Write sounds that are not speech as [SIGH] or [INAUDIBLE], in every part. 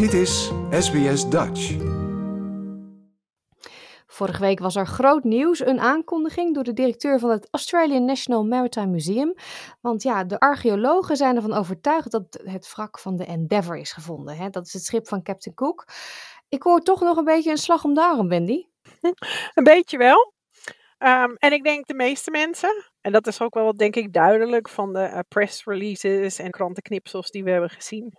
Dit is SBS Dutch. Vorige week was er groot nieuws, een aankondiging door de directeur van het Australian National Maritime Museum. Want ja, de archeologen zijn ervan overtuigd dat het wrak van de Endeavour is gevonden. Hè? Dat is het schip van Captain Cook. Ik hoor toch nog een beetje een slag om de arm, Wendy. [LAUGHS] Een beetje wel. Ehm, en ik denk de meeste mensen, en dat is ook wel denk ik duidelijk van de uh, press releases en krantenknipsels die we hebben gezien.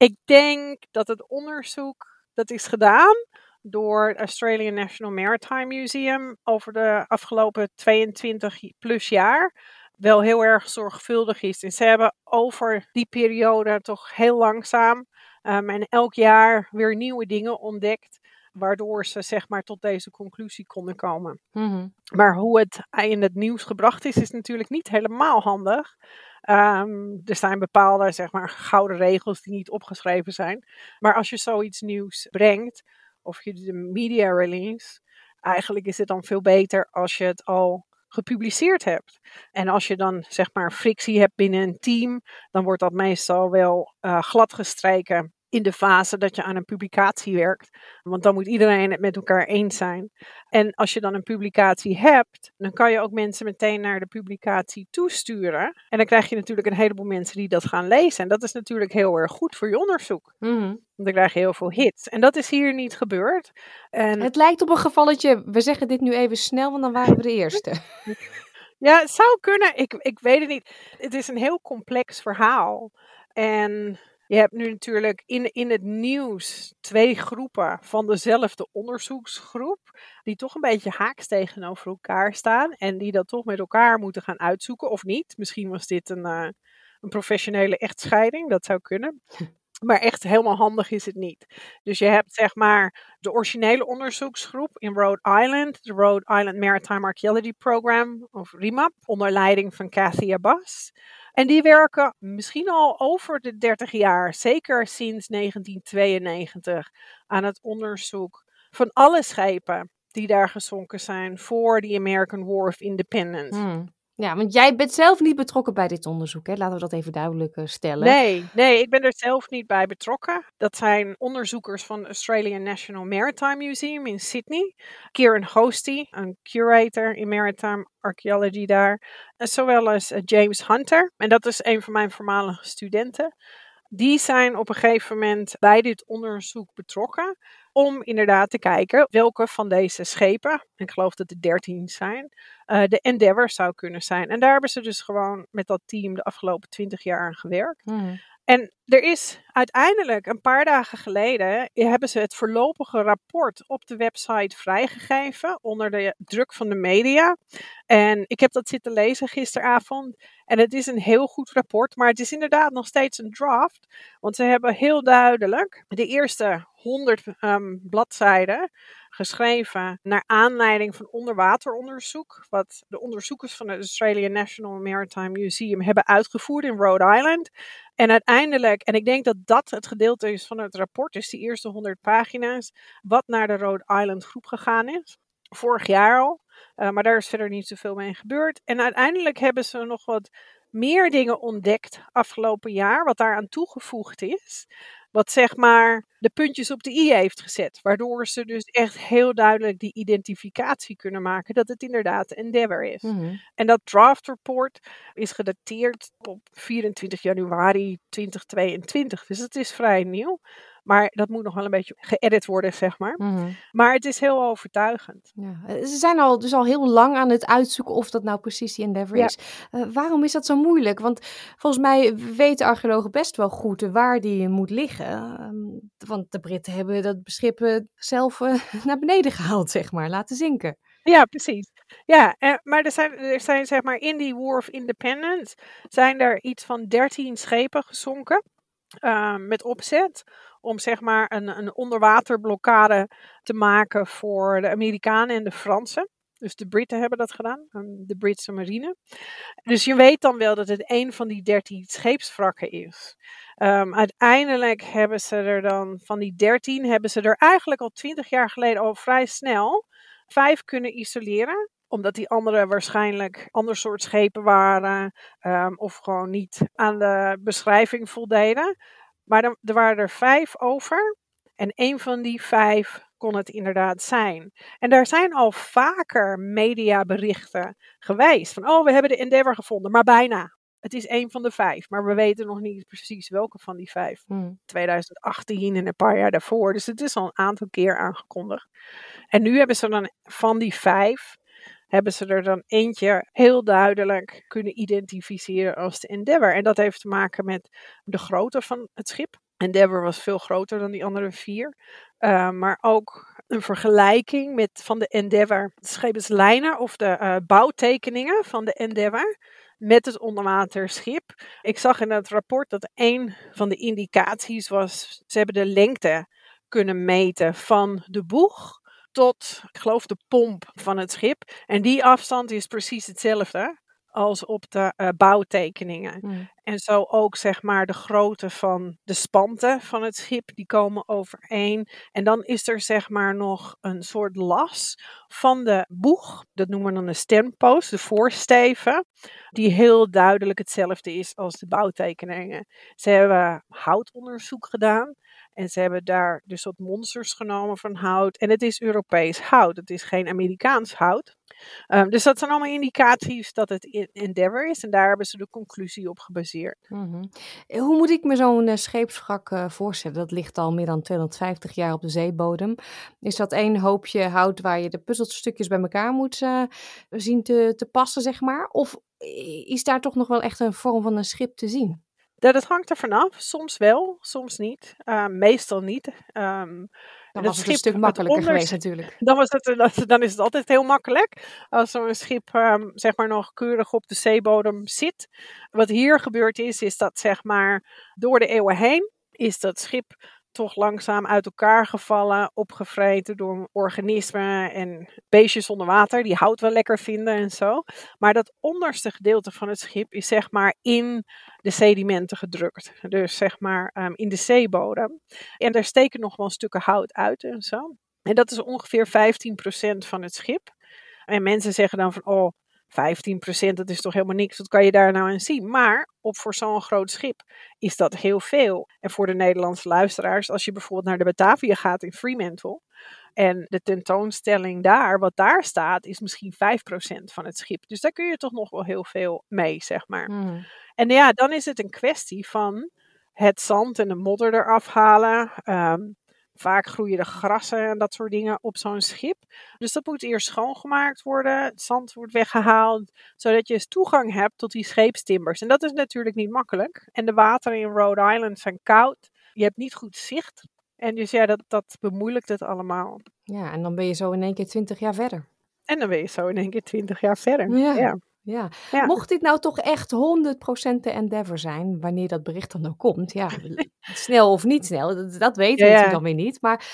Ik denk dat het onderzoek dat is gedaan door het Australian National Maritime Museum over de afgelopen 22 plus jaar wel heel erg zorgvuldig is. En ze hebben over die periode toch heel langzaam um, en elk jaar weer nieuwe dingen ontdekt waardoor ze zeg maar tot deze conclusie konden komen. Mhm. Maar hoe het in het nieuws gebracht is, is natuurlijk niet helemaal handig. Ehm, er zijn bepaalde zeg maar gouden regels die niet opgeschreven zijn. Maar als je zoiets nieuws brengt, of je de media release, eigenlijk is het dan veel beter als je het al gepubliceerd hebt. En als je dan zeg maar frictie hebt binnen een team, dan wordt dat meestal wel uh, gladgestreken in de fase dat je aan een publicatie werkt. Want dan moet iedereen het met elkaar eens zijn. En als je dan een publicatie hebt, dan kan je ook mensen meteen naar de publicatie toesturen. En dan krijg je natuurlijk een heleboel mensen die dat gaan lezen. En dat is natuurlijk heel erg goed voor je onderzoek. Mhm. Want dan krijg je heel veel hits. En dat is hier niet gebeurd. En Het lijkt op een gevalletje, we zeggen dit nu even snel, want dan waren we de eerste. [LAUGHS] Ja, het zou kunnen. Ik, ik weet het niet. Het is een heel complex verhaal. En je hebt nu natuurlijk in, in het nieuws twee groepen van dezelfde onderzoeksgroep. Die toch een beetje haaks tegenover elkaar staan. En die dat toch met elkaar moeten gaan uitzoeken of niet. Misschien was dit een, eh, een professionele echtscheiding. Dat zou kunnen. [LAUGHS] Maar echt helemaal handig is het niet. Dus je hebt zeg maar de originele onderzoeksgroep in Rhode Island, de Rhode Island Maritime Archaeology Program, of RIMAP, onder leiding van Cathy Abbas. En die werken misschien al over de 30 jaar, zeker sinds 1992, aan het onderzoek van alle schepen die daar gezonken zijn voor de American War of Independence. Hmm. Ja, want jij bent zelf niet betrokken bij dit onderzoek, hè? Laten we dat even duidelijk eh, stellen. Nee, nee, ik ben er zelf niet bij betrokken. Dat zijn onderzoekers van Australian National Maritime Museum in Sydney. Kieran Hosty, een curator in maritime archaeology daar. En zowel als eh, James Hunter, en dat is een van mijn voormalige studenten. Die zijn op een gegeven moment bij dit onderzoek betrokken. Om inderdaad te kijken welke van deze schepen, ik geloof dat er 13 zijn, uh, de Endeavour zou kunnen zijn. En daar hebben ze dus gewoon met dat team de afgelopen 20 jaar aan gewerkt. Hmm. En er is uiteindelijk een paar dagen geleden hebben ze het voorlopige rapport op de website vrijgegeven onder de druk van de media. En ik heb dat zitten lezen gisteravond. En het is een heel goed rapport, maar het is inderdaad nog steeds een draft. Want ze hebben heel duidelijk de eerste 100 um, bladzijden geschreven naar aanleiding van onderwateronderzoek, wat de onderzoekers van het Australian National Maritime Museum hebben uitgevoerd in Rhode Island. En uiteindelijk, en ik denk dat dat het gedeelte is van het rapport, dus die eerste 100 pagina's, wat naar de Rhode Island groep gegaan is. Vorig jaar al, uh, maar daar is verder niet zoveel mee gebeurd. En uiteindelijk hebben ze nog wat meer dingen ontdekt afgelopen jaar, wat daaraan toegevoegd is wat zeg maar de puntjes op de i heeft gezet. Waardoor ze dus echt heel duidelijk die identificatie kunnen maken dat het inderdaad Endeavour is. Mhm. En dat draft report is gedateerd op 24 januari 2022. Dus het is vrij nieuw. Maar dat moet nog wel een beetje geëdit worden, zeg maar. Mhm. Maar het is heel overtuigend. Ja. Ze zijn al, dus al heel lang aan het uitzoeken of dat nou precies die Endeavour Ja. is. Eh, waarom is dat zo moeilijk? Want volgens mij weten archeologen best wel goed waar die moet liggen. Ehm, want de Britten hebben dat beschip eh, zelf eh, [LAUGHS] naar beneden gehaald, zeg maar, laten zinken. Ja, precies. Ja, maar er zijn, er zijn zeg maar in die War of Independence zijn er iets van 13 schepen gezonken. eh, met opzet om zeg maar een, een onderwaterblokkade te maken voor de Amerikanen en de Fransen. Dus de Britten hebben dat gedaan, de Britse marine. Dus je weet dan wel dat het een van die 13 scheepswrakken is. Ehm, uiteindelijk hebben ze er dan, van die 13, hebben ze er eigenlijk al 20 jaar geleden al vrij snel vijf kunnen isoleren omdat die andere waarschijnlijk ander soort schepen waren. ehm, of gewoon niet aan de beschrijving voldeden. Maar er, er waren er vijf over. En één van die vijf kon het inderdaad zijn. En daar zijn al vaker mediaberichten geweest. Van, oh, we hebben de Endeavour gevonden, maar bijna. Het is één van de vijf, maar we weten nog niet precies welke van die vijf. Hmm. 2018 en een paar jaar daarvoor. Dus het is al een aantal keer aangekondigd. En nu hebben ze dan van die vijf, hebben ze er dan eentje heel duidelijk kunnen identificeren als de Endeavour. En dat heeft te maken met de grootte van het schip. Endeavour was veel groter dan die andere vier. Uh, maar ook een vergelijking met van de Endeavour scheepslijnen of de uh, bouwtekeningen van de Endeavour met het onderwaterschip. Ik zag in het rapport dat een van de indicaties was, ze hebben de lengte kunnen meten van de boeg tot, ik geloof, de pomp van het schip. En die afstand is precies hetzelfde als op de uh, bouwtekeningen. Hmm. En zo ook zeg maar de grootte van de spanten van het schip, die komen overeen. En dan is er zeg maar nog een soort las van de boeg, dat noemen we dan de stempost, de voorsteven, die heel duidelijk hetzelfde is als de bouwtekeningen. Ze hebben houtonderzoek gedaan. En ze hebben daar dus wat monsters genomen van hout. En het is Europees hout. Het is geen Amerikaans hout. Um, dus dat zijn allemaal indicaties dat het Endeavour is. En daar hebben ze de conclusie op gebaseerd. Mm -hmm. Hoe moet ik me zo'n uh, scheepswrak uh, voorstellen? Dat ligt al meer dan 250 jaar op de zeebodem. Is dat één hoopje hout waar je de puzzelstukjes bij elkaar moet zien te, te passen, zeg maar? Of is daar toch nog wel echt een vorm van een schip te zien? Dat hangt er vanaf. Soms wel, soms niet. Uh, meestal niet. Um, dan was het een stuk makkelijker geweest natuurlijk. Dan, was het, dan is het altijd heel makkelijk. Als zo'n schip um, zeg maar nog keurig op de zeebodem zit. Wat hier gebeurd is, is dat zeg maar door de eeuwen heen is dat schip toch langzaam uit elkaar gevallen, opgevreten door organismen en beestjes onder water, die hout wel lekker vinden en zo. Maar dat onderste gedeelte van het schip is zeg maar in de sedimenten gedrukt. Dus zeg maar um, in de zeebodem. En daar steken nog wel stukken hout uit en zo. En dat is ongeveer 15% van het schip. En mensen zeggen dan van, oh, 15%, dat is toch helemaal niks. Wat kan je daar nou aan zien? Maar op voor zo'n groot schip is dat heel veel. En voor de Nederlandse luisteraars, als je bijvoorbeeld naar de Batavia gaat in Fremantle. En de tentoonstelling daar, wat daar staat, is misschien 5% van het schip. Dus daar kun je toch nog wel heel veel mee, zeg maar. Mm. En ja, dan is het een kwestie van het zand en de modder eraf halen. Um, Vaak groeien er grassen en dat soort dingen op zo'n schip. Dus dat moet eerst schoongemaakt worden. Het zand wordt weggehaald, zodat je toegang hebt tot die scheepstimbers. En dat is natuurlijk niet makkelijk. En de wateren in Rhode Island zijn koud. Je hebt niet goed zicht. En dus ja, dat, dat bemoeilijkt het allemaal. Ja, en dan ben je zo in één keer twintig jaar verder. En dan ben je zo in één keer twintig jaar verder. Ja. ja. Ja. Ja. mocht dit nou toch echt 100% de Endeavour zijn, wanneer dat bericht dan ook komt, ja, snel of niet snel, dat, dat weten we natuurlijk dan weer niet. Maar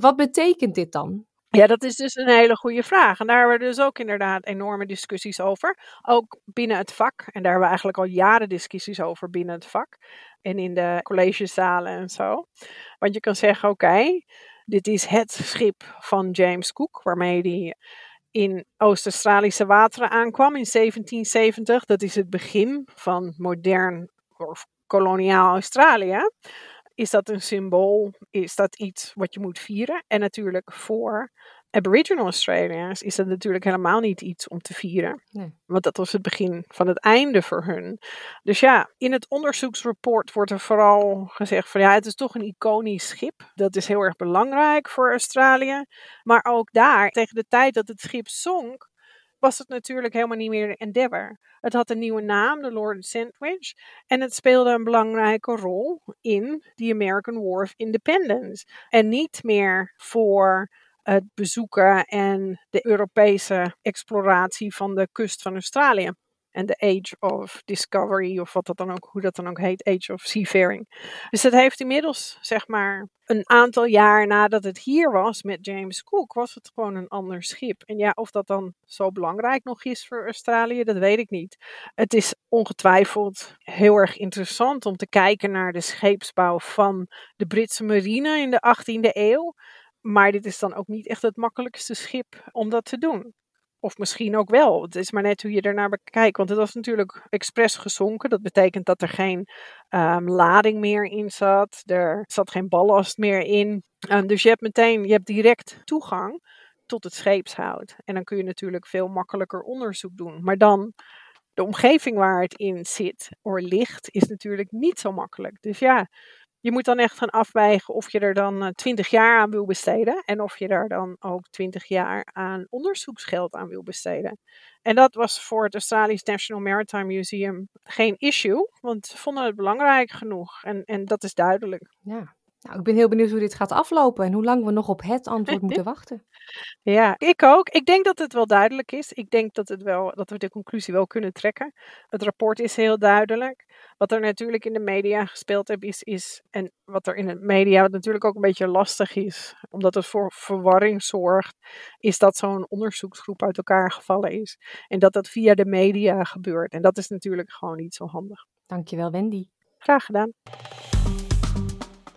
wat betekent dit dan? Ja, dat is dus een hele goede vraag. En daar hebben we dus ook inderdaad enorme discussies over. Ook binnen het vak. En daar hebben we eigenlijk al jaren discussies over binnen het vak. En in de collegezalen en zo. Want je kan zeggen, oké, dit is het schip van James Cook, waarmee hij in Oost-Australische wateren aankwam in 1770. Dat is het begin van modern of koloniaal Australië. Is dat een symbool? Is dat iets wat je moet vieren? En natuurlijk voor Aboriginal Australiërs is dat natuurlijk helemaal niet iets om te vieren. Nee. Want dat was het begin van het einde voor hun. Dus ja, in het onderzoeksrapport wordt er vooral gezegd van ja, het is toch een iconisch schip. Dat is heel erg belangrijk voor Australië. Maar ook daar, tegen de tijd dat het schip zonk, was het natuurlijk helemaal niet meer de Endeavour. Het had een nieuwe naam, de Lord Sandwich. En het speelde een belangrijke rol in de American War of Independence. En niet meer voor het bezoeken en de Europese exploratie van de kust van Australië. En de Age of Discovery, of wat dat dan ook, hoe dat dan ook heet, Age of Seafaring. Dus dat heeft inmiddels, zeg maar, een aantal jaar nadat het hier was met James Cook, was het gewoon een ander schip. En ja, of dat dan zo belangrijk nog is voor Australië, dat weet ik niet. Het is ongetwijfeld heel erg interessant om te kijken naar de scheepsbouw van de Britse marine in de 18e eeuw. Maar dit is dan ook niet echt het makkelijkste schip om dat te doen. Of misschien ook wel. Het is maar net hoe je ernaar bekijkt. Want het was natuurlijk expres gezonken. Dat betekent dat er geen um, lading meer in zat. Er zat geen ballast meer in. Um, dus je hebt meteen, je hebt direct toegang tot het scheepshout. En dan kun je natuurlijk veel makkelijker onderzoek doen. Maar dan de omgeving waar het in zit of ligt, is natuurlijk niet zo makkelijk. Dus ja, je moet dan echt gaan afwegen of je er dan 20 jaar aan wil besteden en of je daar dan ook 20 jaar aan onderzoeksgeld aan wil besteden. En dat was voor het Australisch National Maritime Museum geen issue, want ze vonden het belangrijk genoeg en, en dat is duidelijk. Ja, nou, ik ben heel benieuwd hoe dit gaat aflopen en hoe lang we nog op het antwoord moeten [LAUGHS] wachten. Ja, ik ook. Ik denk dat het wel duidelijk is. Ik denk dat, het wel, dat we de conclusie wel kunnen trekken. Het rapport is heel duidelijk. Wat er natuurlijk in de media gespeeld heeft, is, is en wat er in de media wat natuurlijk ook een beetje lastig is, omdat het voor verwarring zorgt, is dat zo'n onderzoeksgroep uit elkaar gevallen is. En dat dat via de media gebeurt. En dat is natuurlijk gewoon niet zo handig. Dankjewel, Wendy. Graag gedaan.